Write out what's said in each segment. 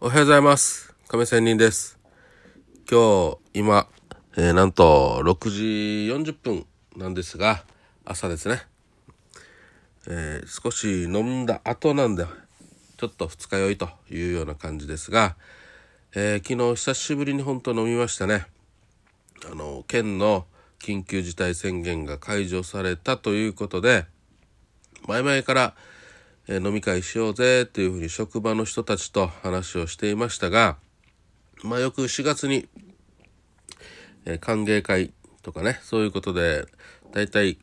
おはようございます。亀仙人です。今日、今、えーなんと6時40分なんですが、朝ですね。えー少し飲んだ後なんで、ちょっと二日酔いというような感じですが、えー昨日久しぶりに本当飲みましたね。あの、県の緊急事態宣言が解除されたということで、前々から、え飲み会しようぜっていうふうに職場の人たちと話をしていましたが、まあよく4月に、え歓迎会とかね、そういうことで、大体、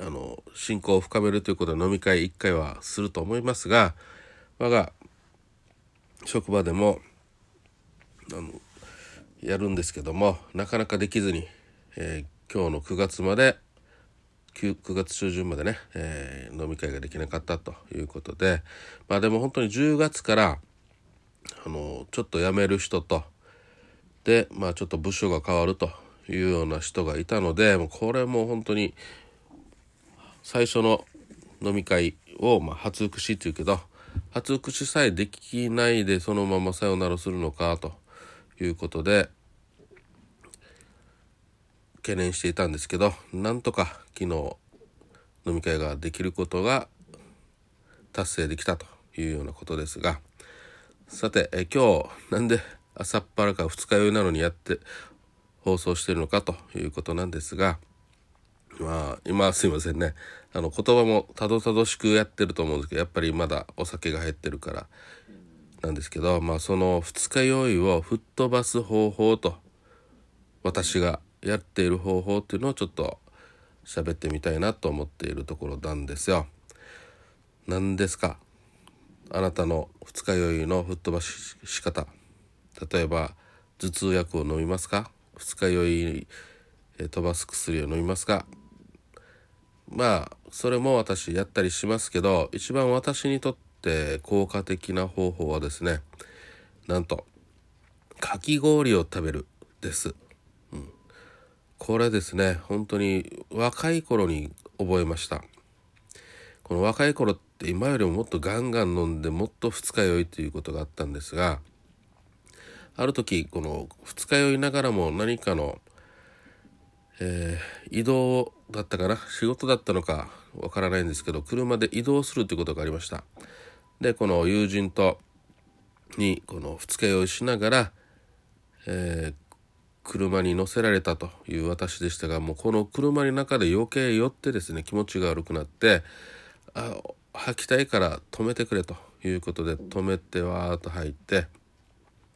あの、信仰を深めるということで飲み会1回はすると思いますが、我が職場でも、あの、やるんですけども、なかなかできずに、えー今日の9月まで 9, 9月中旬までね、えー飲み会ができなかったということでまあでも本当に10月からあのちょっと辞める人とでまあちょっと部署が変わるというような人がいたのでもうこれも本当に最初の飲み会を、まあ、初福祉っていうけど初福祉さえできないでそのままさよならするのかということで懸念していたんですけどなんとか昨日飲み会ができることが達成できたというようなことですがさてえ今日なんで朝っぱらか二日酔いなのにやって放送してるのかということなんですがまあ今すいませんね。あの言葉もたどたどしくやってると思うんですけどやっぱりまだお酒が入ってるからなんですけどまあその二日酔いを吹っ飛ばす方法と私がやっている方法っていうのをちょっと喋ってみたいなと思っているところなんですよ。何ですか？あなたの二日酔いの吹っ飛ばし仕方例えば頭痛薬を飲みますか？二日酔いえ飛ばす薬を飲みますか？まあそれも私やったりしますけど一番私にとって効果的な方法はですねなんとかき氷を食べるです。これですね。本当に若い頃に覚えました。この若い頃って今よりももっとガンガン飲んでもっと二日酔いということがあったんですがある時この二日酔いながらも何かの、えー移動だったかな？仕事だったのかわからないんですけど車で移動するということがありました。でこの友人とにこの二日酔いしながら、えー車に乗せられたという私でしたがもうこの車の中で余計酔ってですね気持ちが悪くなってあ吐きたいから止めてくれということで止めてわーっと入って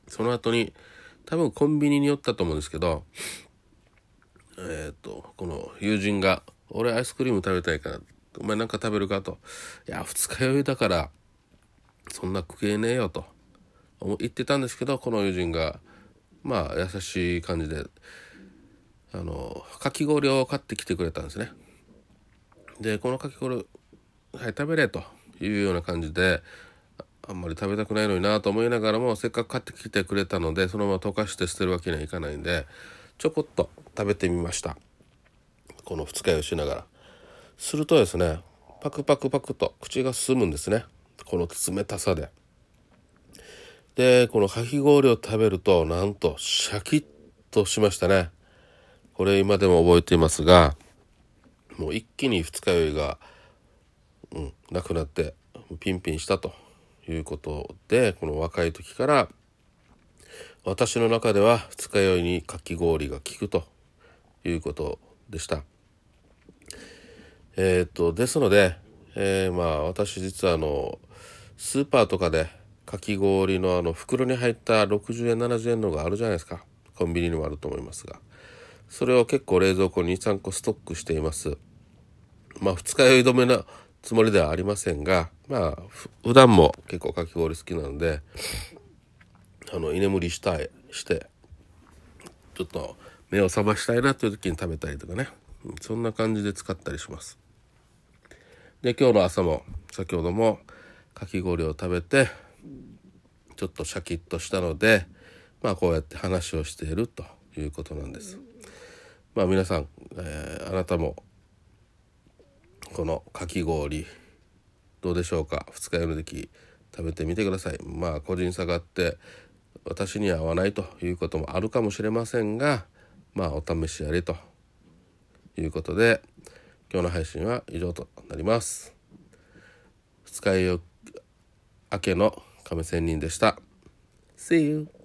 その後に多分コンビニに寄ったと思うんですけどえっ、とこの友人が「俺アイスクリーム食べたいからお前なんか食べるか?」と「いや二日酔いだからそんな食えねえよ」と言ってたんですけどこの友人がまあ優しい感じであのかき氷を買ってきてくれたんですね。でこのかき氷はい食べれというような感じであんまり食べたくないのになと思いながらもせっかく買ってきてくれたのでそのまま溶かして捨てるわけにはいかないんでちょこっと食べてみました。この二日酔いしながら。するとですねパクパクパクと口が進むんですね。この冷たさで。でこのかき氷を食べるとなんとシャキッとしましたねこれ今でも覚えていますがもう一気に二日酔いが、うん、なくなってピンピンしたということでこの若い時から私の中では二日酔いにかき氷が効くということでした。えーっとですので、えーまあ私実はあのスーパーとかでかき氷のあの袋に入った60円70円のがあるじゃないですか。コンビニにもあると思いますが。それを結構冷蔵庫に23個ストックしています。まあ二日酔い止めなつもりではありませんがまあ普段も結構かき氷好きなのであの居眠りしたいしてちょっと目を覚ましたいなという時に食べたりとかね。そんな感じで使ったりします。で今日の朝も先ほどもかき氷を食べてちょっとシャキッとしたのでまあこうやって話をしているということなんです。まあ皆さん、えーあなたもこのかき氷どうでしょうか？二日酔いの時食べてみてください。まあ個人差があって私には合わないということもあるかもしれませんがまあお試しあれということで今日の配信は以上となります。二日酔い明けの亀仙人でした。See you.